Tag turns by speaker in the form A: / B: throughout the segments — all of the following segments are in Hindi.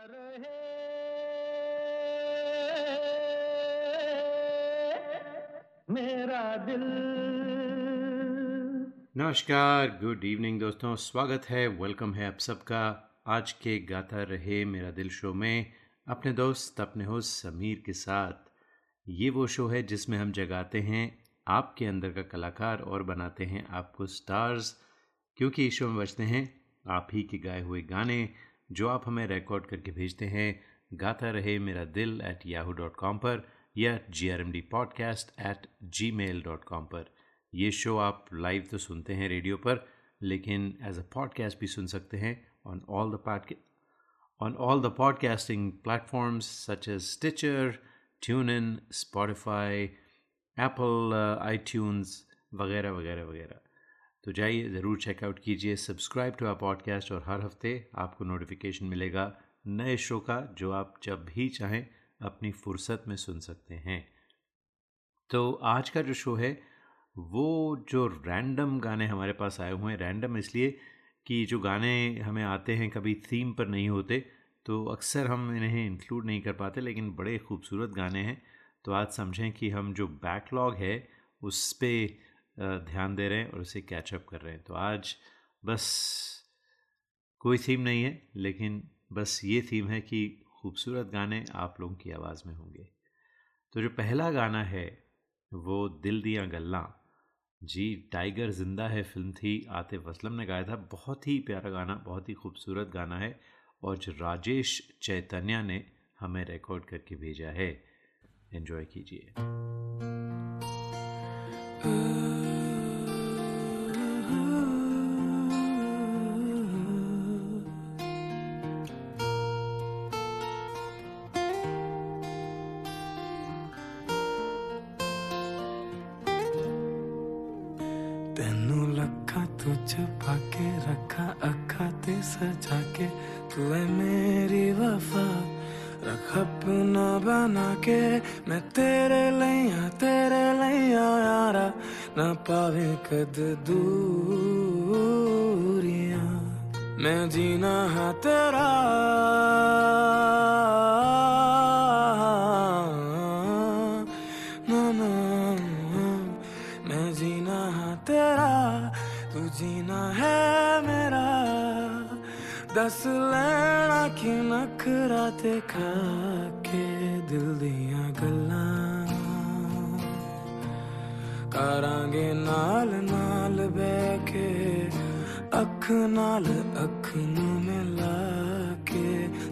A: नमस्कार गुड इवनिंग दोस्तों, स्वागत है वेलकम है आप सबका। आज के गाता रहे मेरा दिल शो में अपने दोस्त, अपने हो समीर के साथ। ये वो शो है जिसमें हम जगाते हैं आपके अंदर का कलाकार और बनाते हैं आपको स्टार्स क्योंकि इस शो में बचते हैं आप ही के गाए हुए गाने। जो आप हमें रिकॉर्ड करके भेजते हैं गाता रहे मेरा दिल एट याहू डॉट कॉम पर या G R M D podcast at Gmail dot com पर। ये शो आप लाइव तो सुनते हैं रेडियो पर लेकिन एज अ पॉडकास्ट भी सुन सकते हैं on all the on all the podcasting platforms such as Stitcher, TuneIn, Spotify, Apple uh, iTunes वगैरह वगैरह वगैरह। तो जाइए, ज़रूर चेकआउट कीजिए सब्सक्राइब टू आर पॉडकास्ट और हर हफ़्ते आपको नोटिफिकेशन मिलेगा नए शो का, जो आप जब भी चाहें अपनी फुर्सत में सुन सकते हैं। तो आज का जो शो है, वो जो रैंडम गाने हमारे पास आए हुए हैं रैंडम इसलिए कि जो गाने हमें आते हैं, कभी थीम पर नहीं होते तो अक्सर हम इन्हें इंक्लूड नहीं कर पाते, लेकिन बड़े खूबसूरत गाने हैं। तो आज समझें कि हम जो बैकलॉग है, उस पर ध्यान दे रहे हैं और उसे कैचअप कर रहे हैं। तो आज बस कोई थीम नहीं है, लेकिन बस ये थीम है कि खूबसूरत गाने आप लोगों की आवाज़ में होंगे। तो जो पहला गाना है, वो दिल दिया गल्ला। जी, टाइगर ज़िंदा है फ़िल्म थी, आतिफ असलम ने गाया था। बहुत ही प्यारा गाना, बहुत ही खूबसूरत गाना है और जो राजेश चैतन्या ने हमें रिकॉर्ड करके भेजा है। एंजॉय कीजिए।
B: कद दूरियां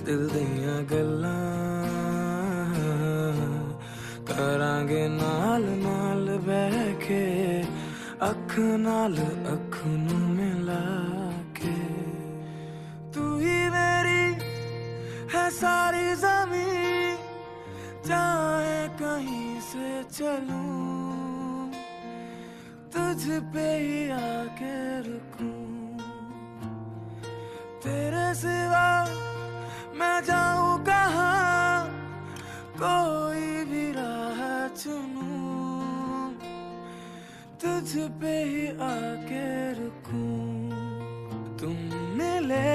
B: ਦਿਲ ਦੀਆਂ ਗੱਲਾਂ ਕਰਾਂਗੇ ਨਾਲ ਨਾਲ ਬਹਿ ਕੇ ਅੱਖ ਨਾਲ ਅੱਖ पे ही आके रुकूं तुम मिले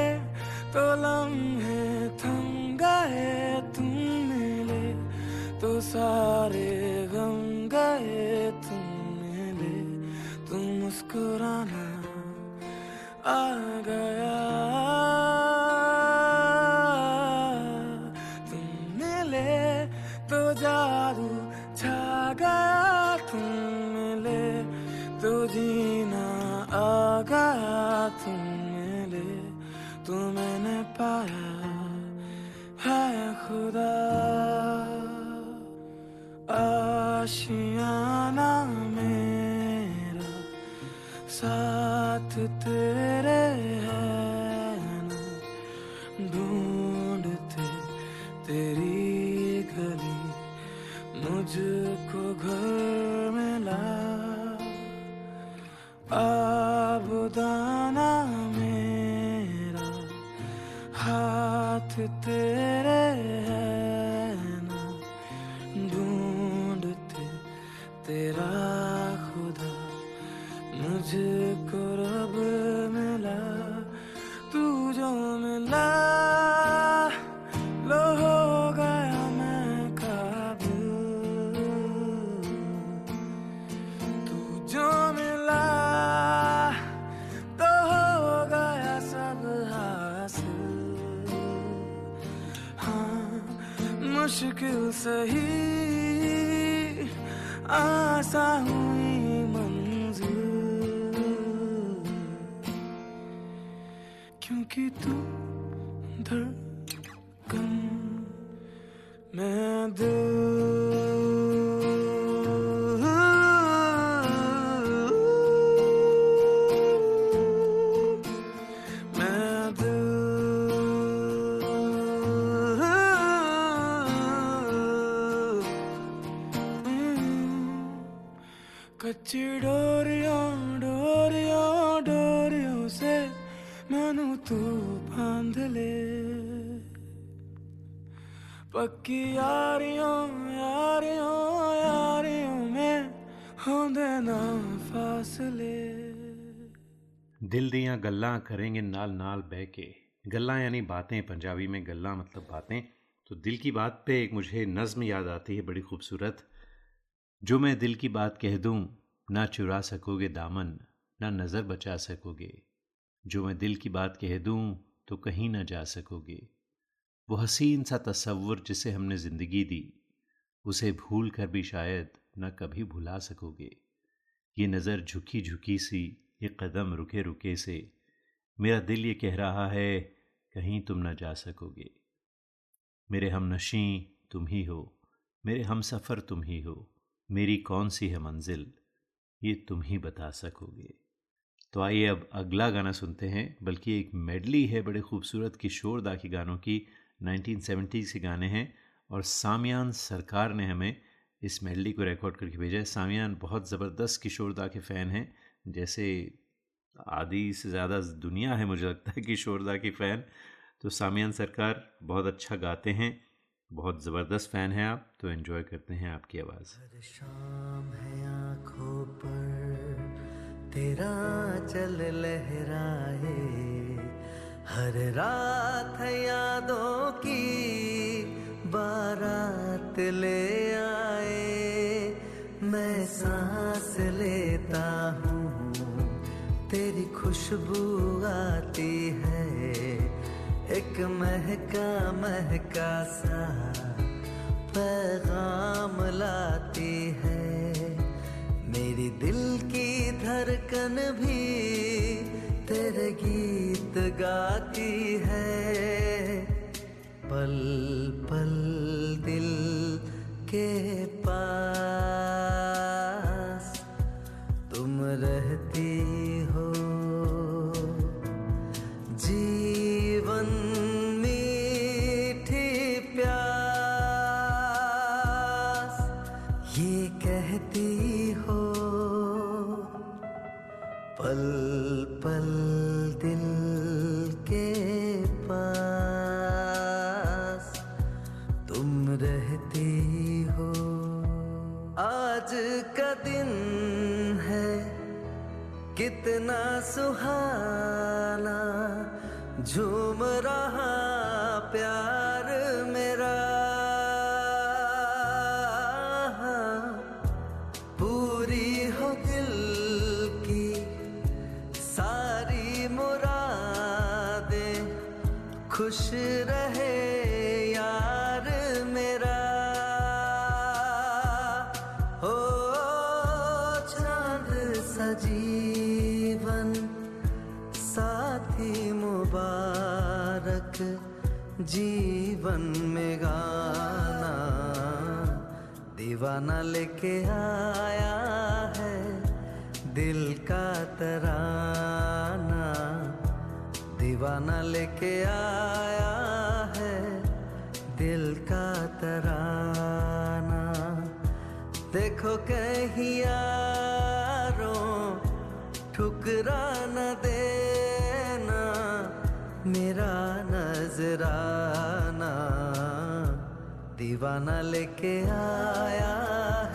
B: तो लम्हे थम गए तुम मिले तो सारे गम गए तुम मिले तुम मुस्कुराना साथ तेरे पक्की यारियों यारियों यारियों में हो देना फासले।
A: दिल दियाँ गल्ला करेंगे नाल नाल बह के। गल्ला यानी बातें, पंजाबी में गल्ला मतलब बातें। तो दिल की बात पे एक मुझे नज़म याद आती है बड़ी खूबसूरत। जो मैं दिल की बात कह दूँ, ना चुरा सकोगे दामन, ना नज़र बचा सकोगे। जो मैं दिल की बात कह दूँ तो कहीं ना जा सकोगे। वो हसीन सा तसव्वुर जिसे हमने ज़िंदगी दी, उसे भूल कर भी शायद न कभी भुला सकोगे। ये नज़र झुकी झुकी सी, ये कदम रुके रुके से, मेरा दिल ये कह रहा है, कहीं तुम न जा सकोगे। मेरे हम नशी तुम ही हो, मेरे हम सफ़र तुम ही हो, मेरी कौन सी है मंजिल, ये तुम ही बता सकोगे। तो आइए अब अगला गाना सुनते हैं, बल्कि एक मेडली है बड़े खूबसूरत किशोरदा की गानों की 1970 के गाने हैं और सामियान सरकार ने हमें इस मेडली को रिकॉर्ड करके भेजा है। सामियान बहुत ज़बरदस्त किशोरदा के फ़ैन हैं। जैसे आदि से ज़्यादा दुनिया है, मुझे लगता है किशोरदा की फ़ैन तो सामियान सरकार बहुत अच्छा गाते हैं, बहुत ज़बरदस्त फ़ैन हैं आप तो एंजॉय करते हैं आपकी आवाज़।
C: शाम है आँखों पर, तेरा चल लहराए। हर रात यादों की बारात ले आए। मैं सांस लेता हूँ, तेरी खुशबू आती है। एक महका महका सा पैगाम लाती है। मेरी दिल की धड़कन भी तेरे गीत गाती है। पल पल दिल के पास तुम रहती कितना सुहाना झूम रहा प्यार। जीवन में गाना दीवाना लेके आया है। दिल का तराना दीवाना लेके आया है। दिल का तराना देखो कहीं यारों ठुकरा दीवाना लेके आया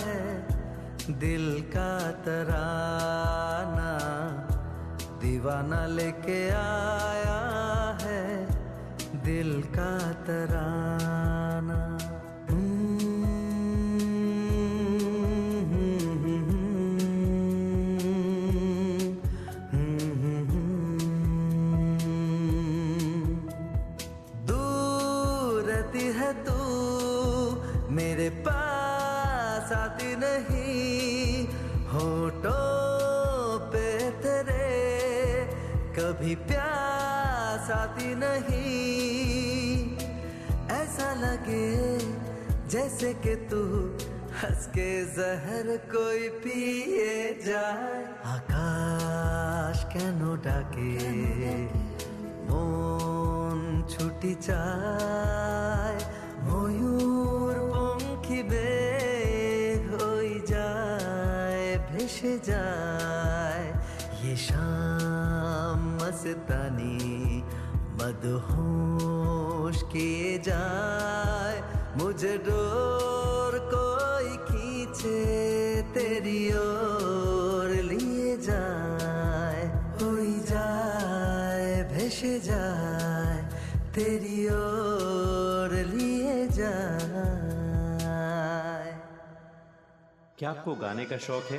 C: है दिल का तराना। दीवाना लेके आया लगे जैसे कि तू हंस के जहर कोई पिए जाए আকাশ কেন ডাকে মন ছুটি চায় ময়ূর পঙ্খী বেগ হয়ে যায় ভেসে যায় ये शाम मस्तानी मदहोश किए जाए। मुझे डोर कोई खींचे, तेरी ओर लिए जाए। हुई जाए भेसे जाए, तेरी ओर लिए जाए।
A: क्या आपको गाने का शौक है?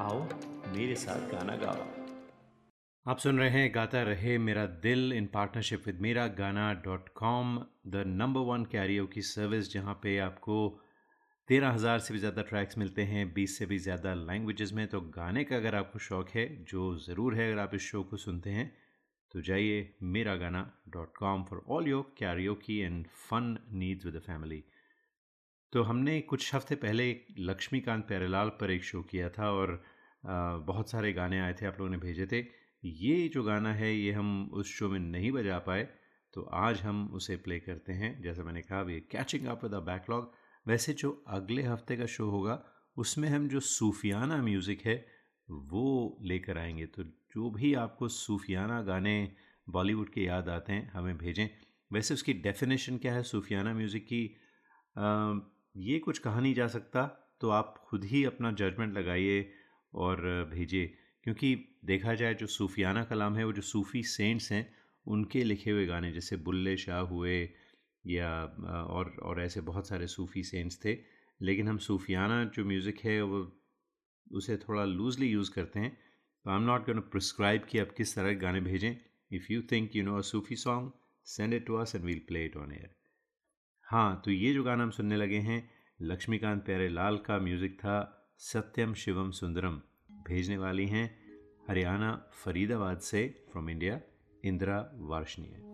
A: आओ, मेरे साथ गाना गाओ। आप सुन रहे हैं, गाता रहे मेरा दिल इन partnership with Mera Gaana dot com the number one karaoke service जहाँ पे आपको तेरह हज़ार से भी ज़्यादा ट्रैक्स मिलते हैं, बीस से भी ज़्यादा लैंग्वेजेस में। तो गाने का अगर आपको शौक़ है, जो ज़रूर है अगर आप इस शो को सुनते हैं तो जाइए Mera Gaana dot com for all your karaoke and fun needs with family तो हमने कुछ हफ़्ते पहले लक्ष्मीकांत प्यारेलाल पर एक शो किया था और बहुत सारे गाने आए थे, आप लोगों ने भेजे थे। ये जो गाना है, ये हम उस शो में नहीं बजा पाए तो आज हम उसे प्ले करते हैं। जैसे मैंने कहा we catching up with backlog वैसे जो अगले हफ़्ते का शो होगा, उसमें हम जो सूफियाना म्यूज़िक है, वो लेकर आएँगे। तो जो भी आपको सूफियाना गाने बॉलीवुड के याद आते हैं, हमें भेजें। वैसे उसकी डेफिनेशन क्या है, सूफियाना म्यूज़िक की? ये कुछ कहा नहीं जा सकता तो आप खुद ही अपना जजमेंट लगाइए और भेजिए। क्योंकि देखा जाए जो सूफियाना कलाम है, वो जो सूफ़ी सेंट्स हैं, उनके लिखे हुए गाने जैसे बुल्ले शाह हुए या, और और ऐसे बहुत सारे सूफ़ी सेंट्स थे, लेकिन हम सूफियाना जो म्यूज़िक है, वो उसे थोड़ा लूजली यूज़ करते हैं। तो I am not gonna prescribe कि आप किस तरह के गाने भेजें। If you think you know a Sufi song send it to us and we'll play it on air हाँ तो ये जो गाना हम सुनने लगे हैं, लक्ष्मीकांत प्यारे लाल का म्यूज़िक था सत्यम शिवम सुंदरम। भेजने वाली हैं हरियाणा फरीदाबाद से फ्रॉम इंडिया इंदिरा वार्षणीय।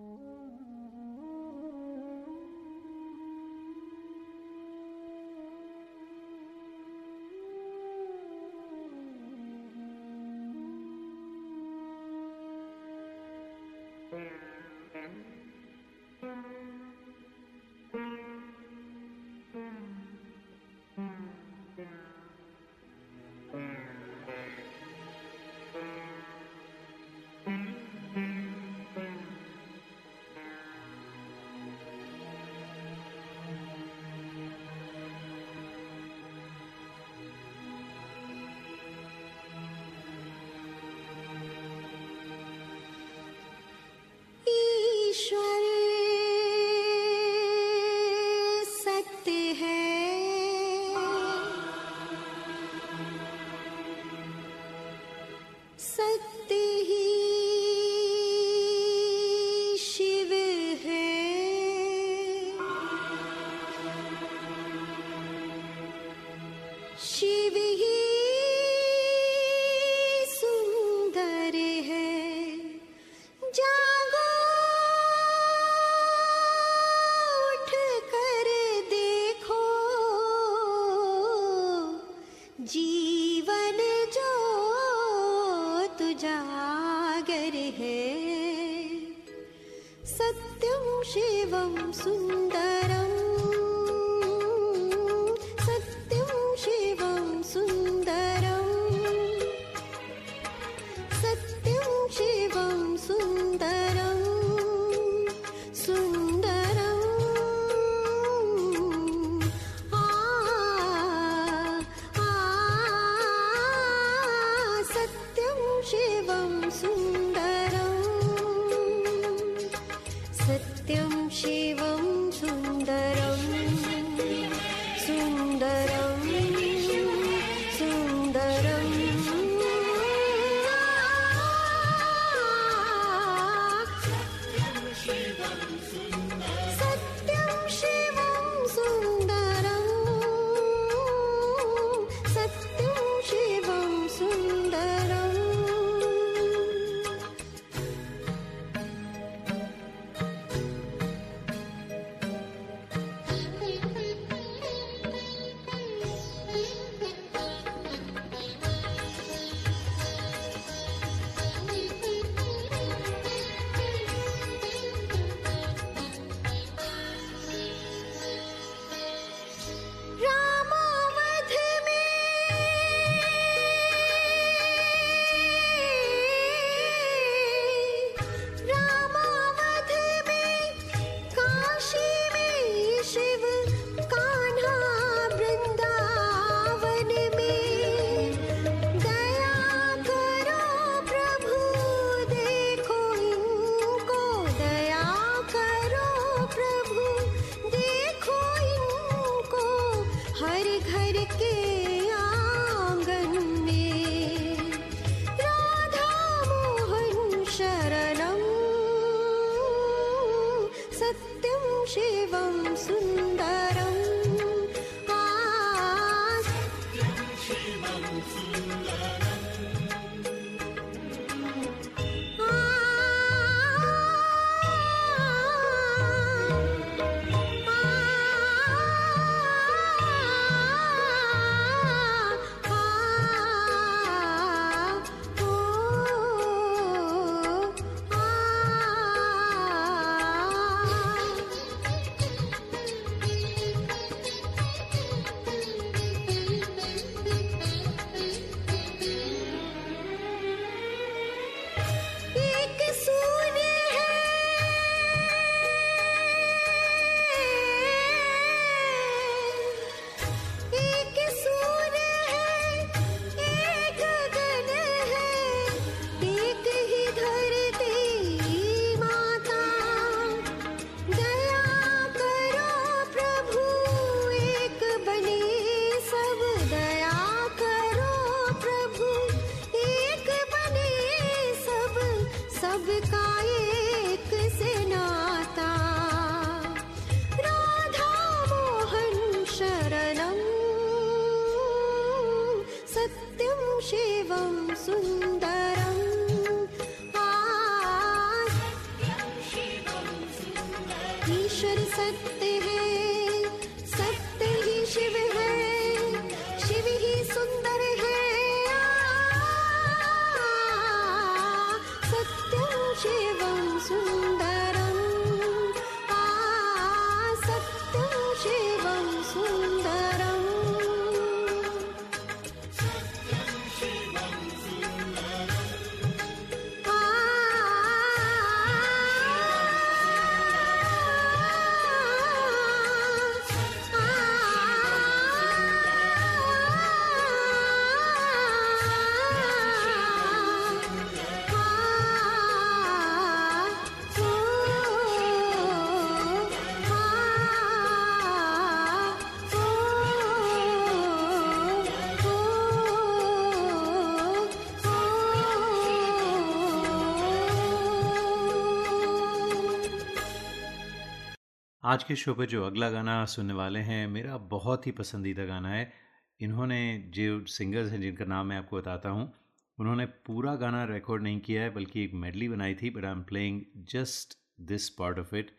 A: आज के शो पर जो अगला गाना सुनने वाले हैं मेरा बहुत ही पसंदीदा गाना है। इन्होंने जो सिंगर्स हैं जिनका नाम मैं आपको बताता हूँ उन्होंने पूरा गाना रिकॉर्ड नहीं किया है बल्कि एक मेडली बनाई थी but I am playing just this part of it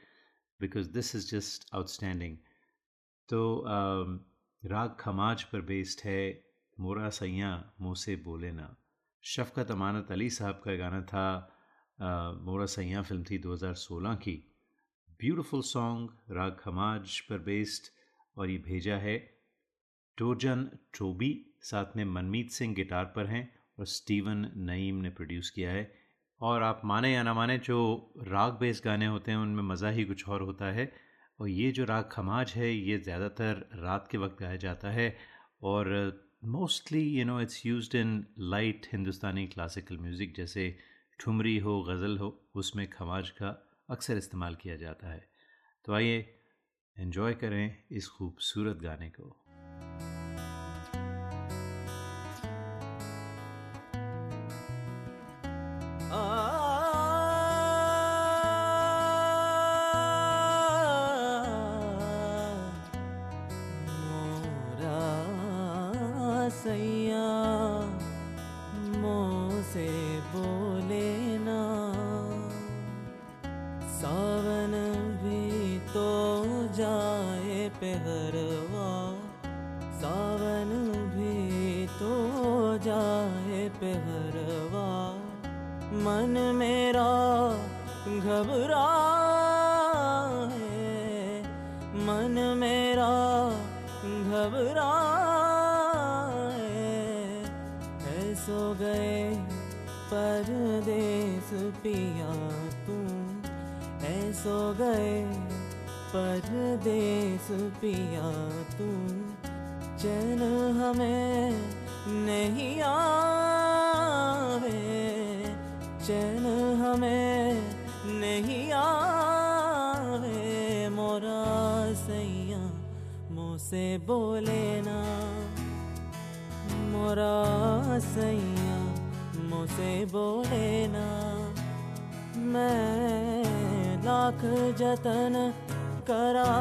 A: because this is just outstanding तो um, राग खमाज पर बेस्ड है मोरा सैया मुँह से बोले ना। शफकत अमानत अली साहब का गाना था uh, मोरा सैया फ़िल्म थी 2016 की। ब्यूटीफुल सॉन्ग राग खमाज पर बेस्ड और ये भेजा है। टोजन टोबी साथ में मनमीत सिंह गिटार पर हैं और स्टीवन नईम ने प्रोड्यूस किया है। और आप माने या ना माने जो राग बेस्ड गाने होते हैं, उनमें मज़ा ही कुछ और होता है। और ये जो राग खमाज है, ये ज़्यादातर रात के वक्त गाया जाता है और mostly you know it's used in light Hindustani classical music जैसे ठुमरी हो गज़ल हो, उसमें खमाज का अक्सर इस्तेमाल किया जाता है। तो आइए एंजॉय करें इस खूबसूरत गाने को।
D: जाए पहरवा सावन भी तो जाए पहरवा मन मेरा घबरा है मन मेरा घबरा है ऐसो गए परदेस पिया तू। ऐसो गए परदेस पिया तू, चैन हमें नहीं आवे। चैन हमें नहीं आवे, मोरा सैया मोसे बोले ना। मोरा सैया मोसे बोले ना। मैं लाख जतन करा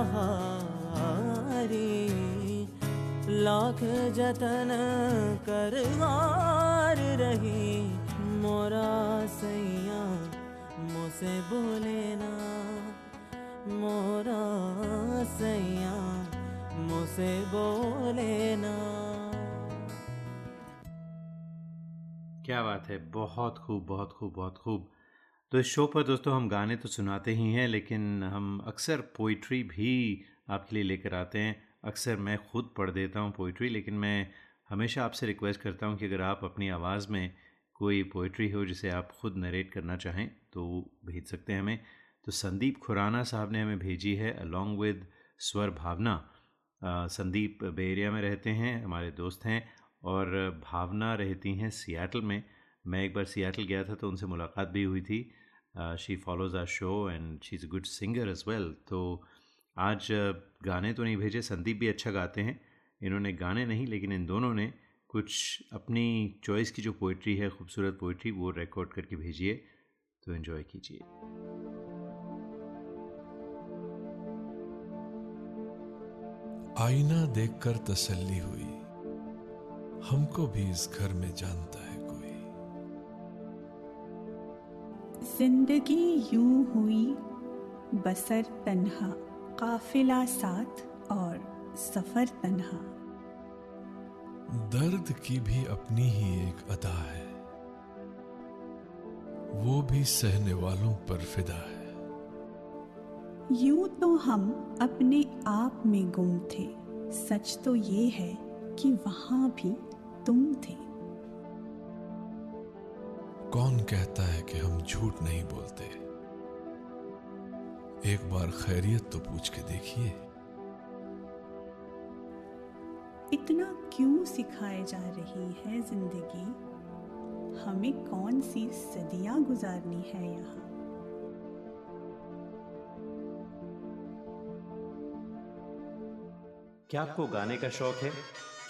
D: हारी लाख जतन कर हार रही। मोरा सैया मुझसे बोले ना। मोरा सैया मुझसे बोले ना।
A: क्या बात है? बहुत खूब बहुत खूब बहुत खूब। तो इस शो पर दोस्तों हम गाने तो सुनाते ही हैं, लेकिन हम अक्सर पोइट्री भी आपके लिए लेकर आते हैं। अक्सर मैं खुद पढ़ देता हूँ पोइट्री लेकिन मैं हमेशा आपसे रिक्वेस्ट करता हूँ कि अगर आप अपनी आवाज़ में कोई पोइट्री हो जिसे आप खुद नरेट करना चाहें तो भेज सकते हैं हमें। तो संदीप खुराना साहब ने हमें भेजी है अलॉन्ग विद स्वर भावना। संदीप बे एरिया में रहते हैं, हमारे दोस्त हैं, और भावना रहती हैं सियाटल में। मैं एक बार सियाटल गया था तो उनसे मुलाकात भी हुई थी। She follows our show and she is a good singer as well तो आज गाने तो नहीं भेजे, संदीप भी अच्छा गाते हैं। इन्होंने गाने नहीं, लेकिन इन दोनों ने कुछ अपनी चॉइस की जो पोइट्री है, खूबसूरत पोइट्री वो रिकॉर्ड करके भेजिए तो इन्जॉय कीजिए।
E: आईना देखकर तसल्ली हुई। हमको भी इस घर में जानता है।
F: ज़िंदगी यूँ हुई बसर तन्हा काफिला साथ और सफ़र तन्हा।
E: दर्द की भी अपनी ही एक अदा है। वो भी सहने वालों पर फिदा है।
F: यूँ तो हम अपने आप में गुम थे। सच तो ये है कि वहाँ भी तुम थे।
E: कौन कहता है कि हम झूठ नहीं बोलते? एक बार खैरियत तो पूछ के देखिए।
F: इतना क्यों सिखाए जा रही है ज़िंदगी? हमें कौन सी सदियाँ गुजारनी है यहाँ?
A: क्या आपको गाने का शौक है?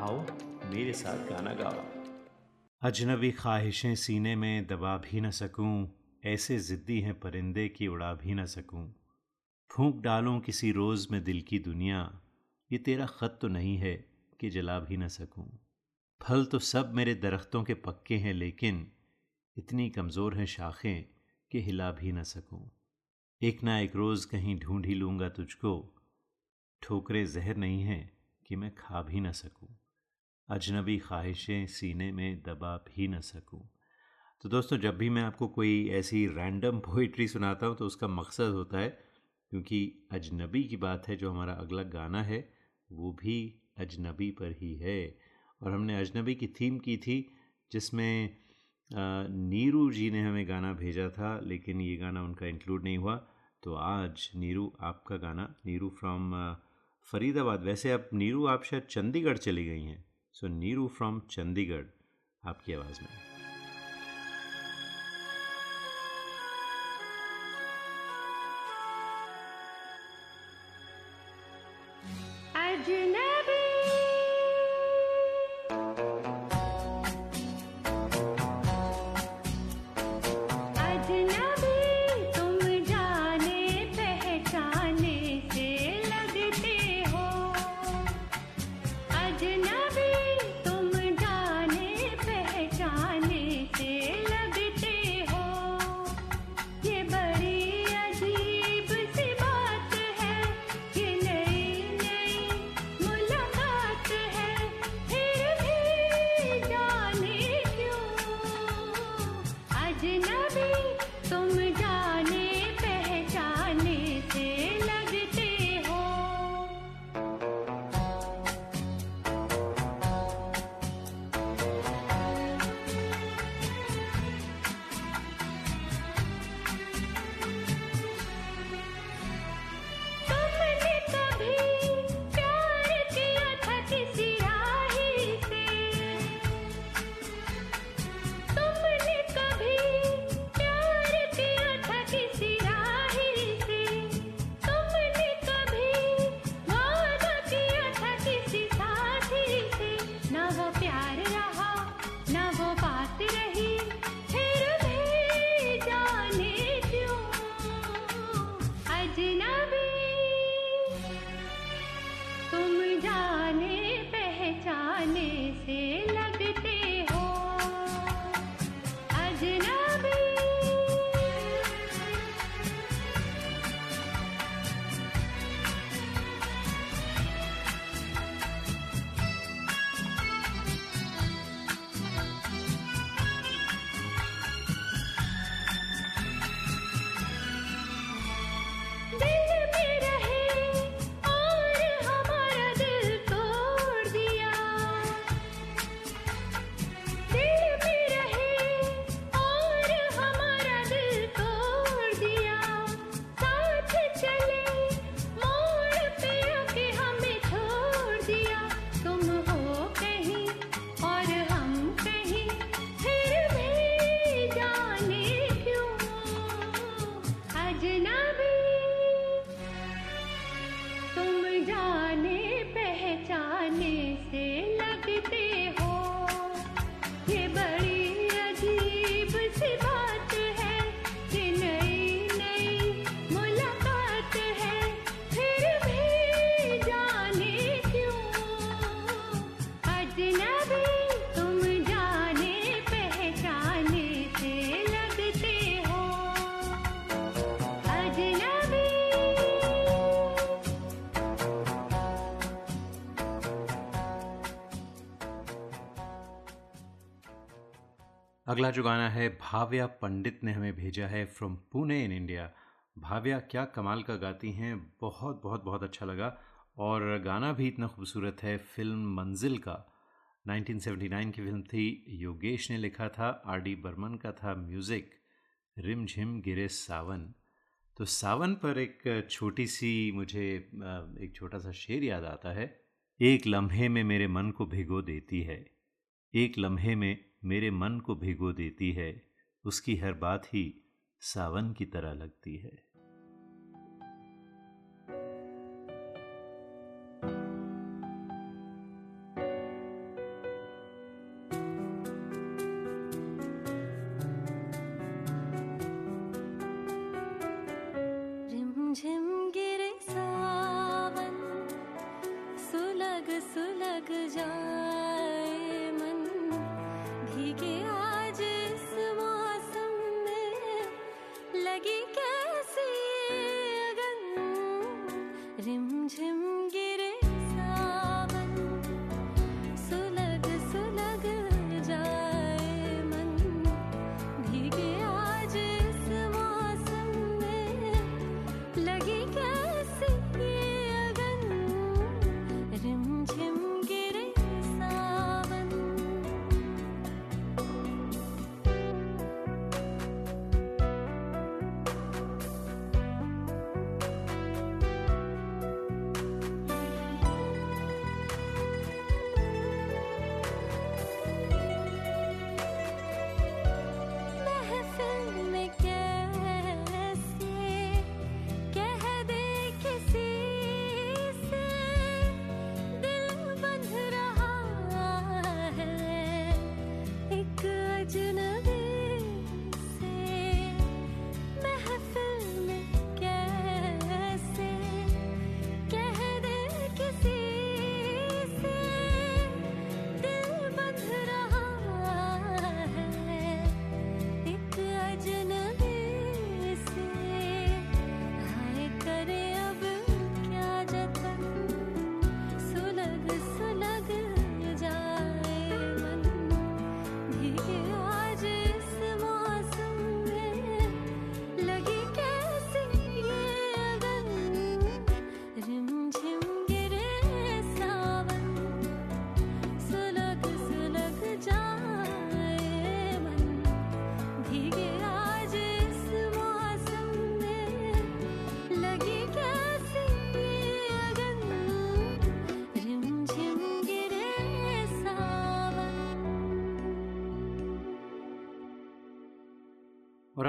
A: आओ, मेरे साथ गाना गाओ। अजनबी ख्वाहिशें सीने में दबा भी न सकूँ, ऐसे ज़िद्दी हैं परिंदे की उड़ा भी न सकूँ। फूंक डालूं किसी रोज़ में दिल की दुनिया, ये तेरा ख़त तो नहीं है कि जला भी न सकूँ। फल तो सब मेरे दरख्तों के पक्के हैं, लेकिन इतनी कमज़ोर हैं शाखें कि हिला भी न सकूँ। एक ना एक रोज़ कहीं ढूंढ ही लूँगा तुझको, ठोकरे जहर नहीं हैं कि मैं खा भी न सकूँ। अजनबी ख्वाहिशें सीने में दबा भी न सकूँ। तो दोस्तों, जब भी मैं आपको कोई ऐसी रैंडम पोइट्री सुनाता हूँ तो उसका मकसद होता है, क्योंकि अजनबी की बात है, जो हमारा अगला गाना है, वो भी अजनबी पर ही है। और हमने अजनबी की थीम की थी, जिसमें नीरू जी ने हमें गाना भेजा था, लेकिन ये गाना उनका इंक्लूड नहीं हुआ। तो आज नीरू, आपका गाना, नीरू फ्रॉम फरीदाबाद। वैसे अब नीरू, आप शायद चंडीगढ़ चली गई हैं। सो नीरू फ्रॉम चंडीगढ़ आपकी आवाज़ में। जाने से ला अगला जो गाना है, भाव्या पंडित ने हमें भेजा है from Pune in India Bhavya, क्या कमाल का गाती हैं, बहुत बहुत बहुत अच्छा लगा। और गाना भी इतना खूबसूरत है, फ़िल्म मंजिल का। 1979 की फ़िल्म थी, योगेश ने लिखा था, आर डी बर्मन का था म्यूज़िक। रिम झिम गिरे सावन। तो सावन पर एक छोटी सी मुझे एक छोटा सा शेर याद आता है। एक लम्हे में मेरे मन को भिगो देती है। एक लम्हे में मेरे मन को भिगो देती है, उसकी हर बात ही सावन की तरह लगती है।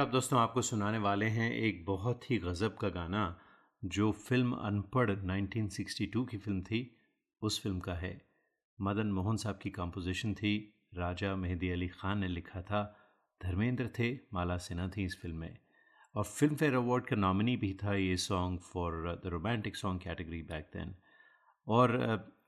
A: अब दोस्तों आपको सुनाने वाले हैं एक बहुत ही गज़ब का गाना, जो फ़िल्म अनपढ़ 1962 की फ़िल्म थी। उस फ़िल्म का है। मदन मोहन साहब की कंपोजिशन थी। राजा मेहदी अली ख़ान ने लिखा था। धर्मेंद्र थे, माला सिन्हा थी इस फ़िल्म में। और फ़िल्म फेयर अवार्ड का नॉमिनी भी था ये song for the romantic song category back then और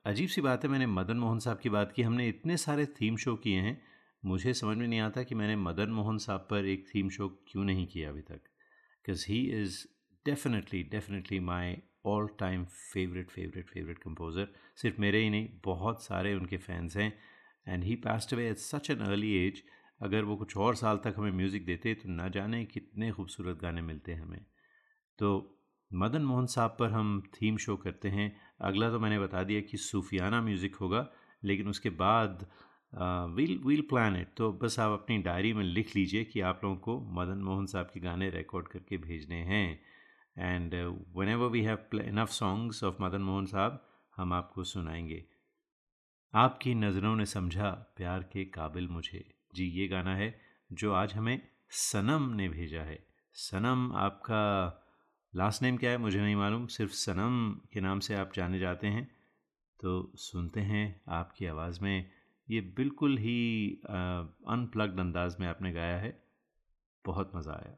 A: अजीब सी बात है, मैंने मदन मोहन साहब की बात की। हमने इतने सारे थीम शो किए हैं मुझे समझ में नहीं आता कि मैंने मदन मोहन साहब पर एक थीम शो क्यों नहीं किया अभी तक because he is definitely definitely my all time favourite favourite favourite composer सिर्फ़ मेरे ही नहीं, बहुत सारे उनके फैंस हैं and he passed away at such an early age अगर वो कुछ और साल तक हमें म्यूज़िक देते तो ना जाने कितने खूबसूरत गाने मिलते हमें। तो मदन मोहन साहब पर हम थीम शो करते हैं। अगला तो मैंने बता दिया कि सूफियाना म्यूज़िक होगा, लेकिन उसके बाद वील वील प्लान इट तो बस आप अपनी डायरी में लिख लीजिए कि आप लोगों को मदन मोहन साहब के गाने रिकॉर्ड करके भेजने हैं। And whenever we have enough songs of Madan Mohan sahab, हम आपको सुनाएँगे। आपकी नज़रों ने समझा, प्यार के काबिल मुझे। जी, ये गाना है जो आज हमें सनम ने भेजा है। सनम आपका लास्ट नेम क्या है? मुझे नहीं मालूम। सिर्फ़ सनम के नाम से आप जाने जाते हैं।
B: तो सुनते हैं आपकी आवाज़ में ये बिल्कुल ही अनप्लग्ड अंदाज में आपने गाया है। बहुत मज़ा आया।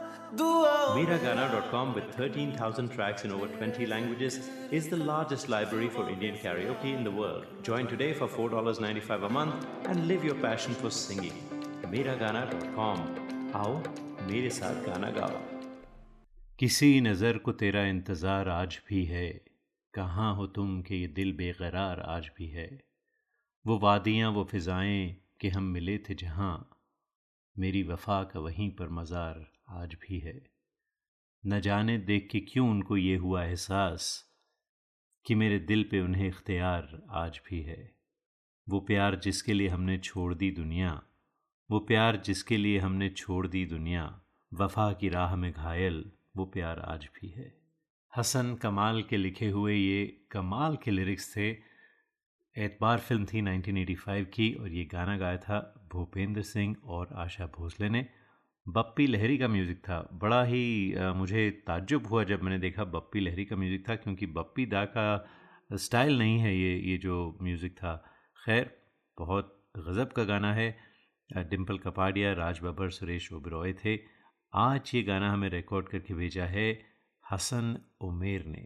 G: दुआ
B: Mera Gana.com with 13,000 tracks in over 20 languages is the largest library for Indian karaoke in the world. Join today for $4.95 a month and live your passion for singing. Miragana.com आओ मेरे साथ गाना गाओ किसी नज़र को तेरा इंतज़ार आज भी है कहाँ हो तुम कि ये दिल बेकरार आज भी है वो वादियाँ वो फिज़ाएँ कि हम मिले थे जहाँ मेरी वफा का वहीं पर मज़ार आज भी है। न जाने देख के क्यों उनको ये हुआ एहसास कि मेरे दिल पे उन्हें इख्तियार आज भी है। वो प्यार जिसके लिए हमने छोड़ दी दुनिया, वो प्यार जिसके लिए हमने छोड़ दी दुनिया, वफा की राह में घायल, वो प्यार आज भी है। हसन कमाल के लिखे हुए ये कमाल के लिरिक्स थे एतबार फ़िल्म थी 1985 की और ये गाना गाया था भूपेंद्र सिंह और आशा भोसले ने। बप्पी लहरी का म्यूज़िक था। बड़ा ही अ, मुझे ताज्जुब हुआ जब मैंने देखा बप्पी लहरी का म्यूज़िक था क्योंकि बप्पी दा का स्टाइल नहीं है ये ये जो म्यूज़िक था। खैर बहुत गज़ब का गाना है। डिम्पल कपाडिया राज बब्बर सुरेश ओबरॉय थे। आज ये गाना हमें रिकॉर्ड करके भेजा है हसन उमेर ने।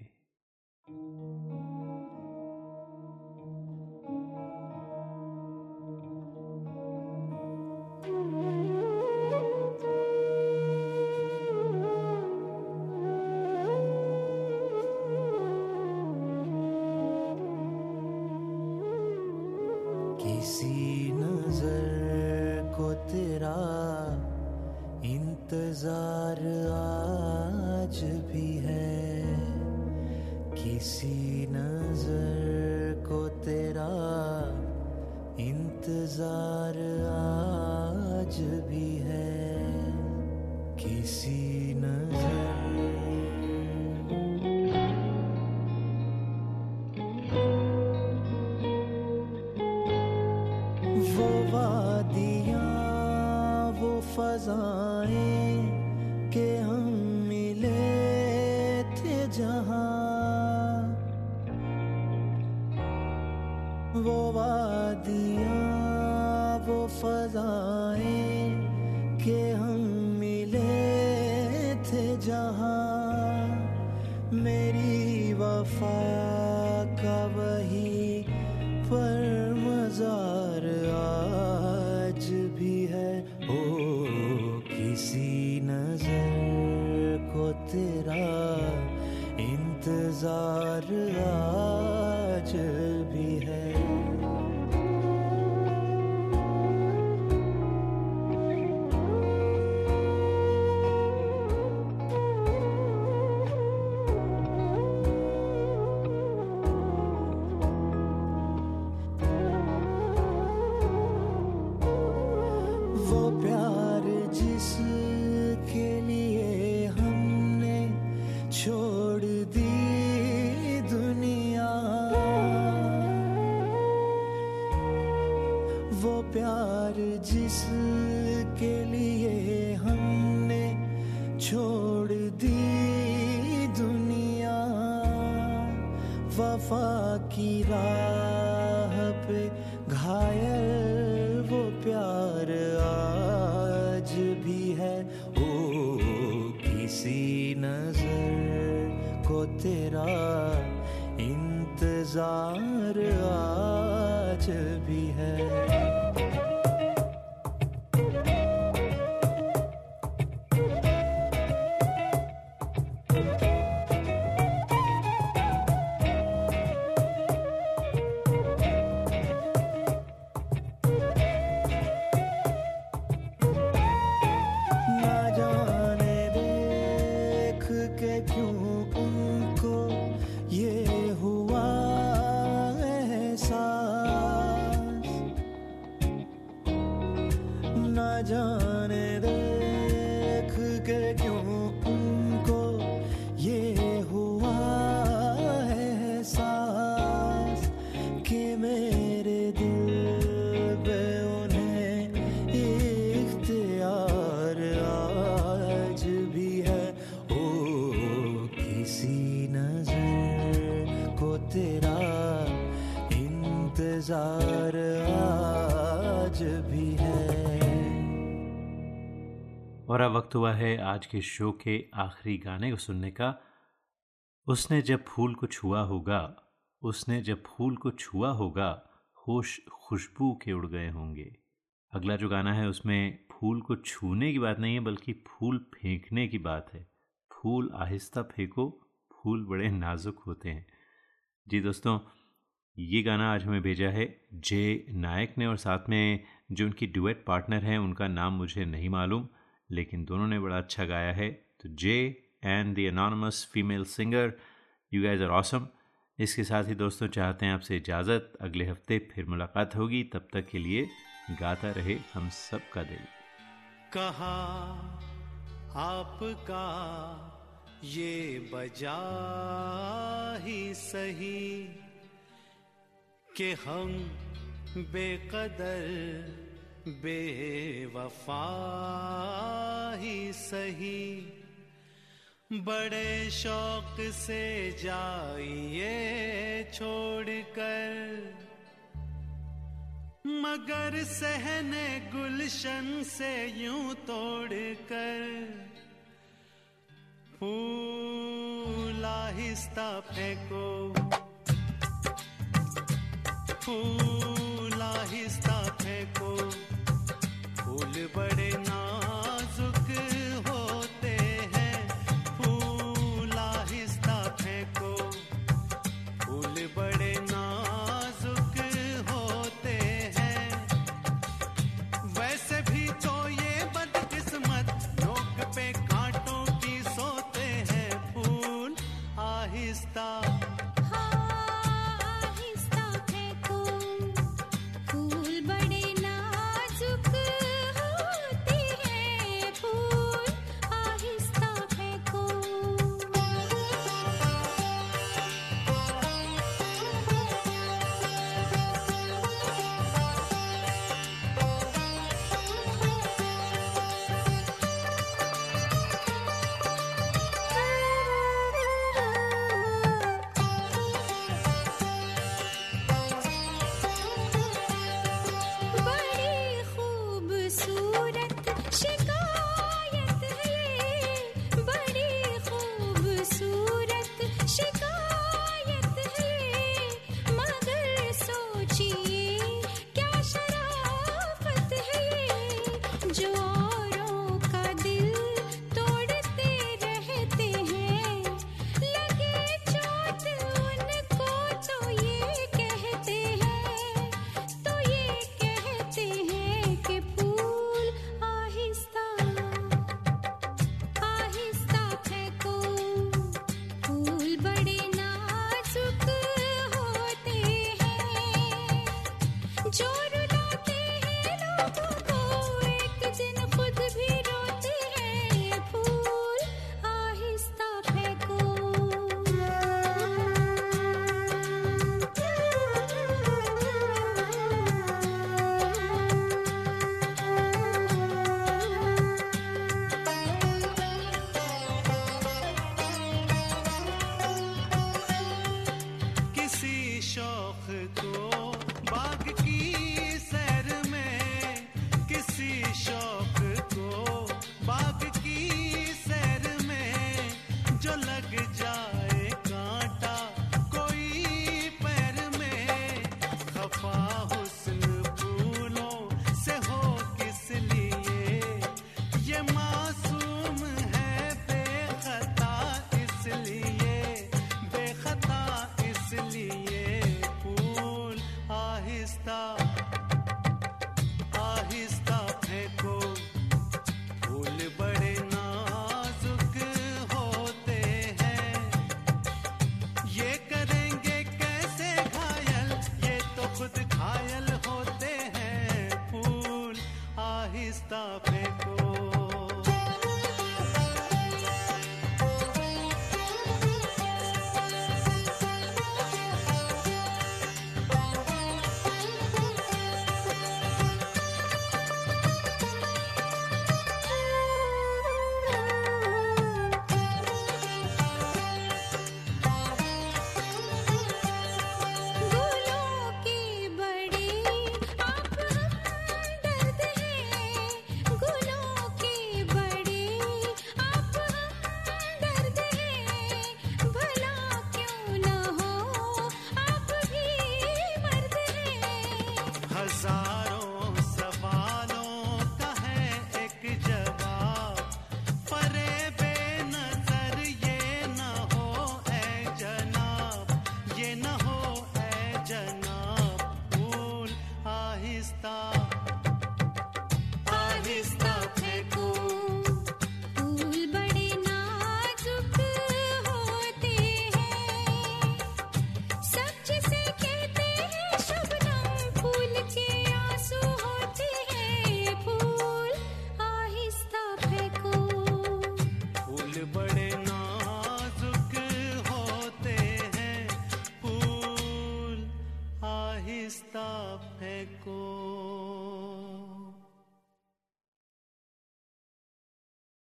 C: किसी नज़र की राह पे घायल वो प्यार आज भी है। ओ, किसी नज़र को तेरा इंतज़ार हुआ है आज
A: के शो के आखिरी गाने को सुनने का। उसने जब फूल को छुआ होगा, उसने जब फूल को छुआ होगा, होश खुशबू के उड़ गए होंगे। अगला जो गाना है उसमें फूल को छूने की बात नहीं है, बल्कि फूल फेंकने की बात है। फूल आहिस्ता फेंको, फूल बड़े नाजुक होते हैं। जी दोस्तों, ये गाना आज हमें भेजा है जे नायक ने और साथ में जो उनकी डुएट पार्टनर हैं, उनका नाम मुझे नहीं मालूम। लेकिन दोनों ने बड़ा अच्छा गाया है। तो J and the female singer you guys are awesome इसके साथ ही दोस्तों, चाहते हैं आपसे इजाज़त। अगले हफ़्ते फिर मुलाकात होगी। तब तक के लिए गाता रहे हम सब का दिल।
G: कहा आपका ये बजा ही सही कि हम बेकदर बेवफा ही सही। बड़े शौक से जाइए छोड़कर। मगर सहने गुलशन से यूँ तोड़कर। फूल आहिस्ता फेंको फूल आहिस्ता फेंको फूल बड़े नाजुक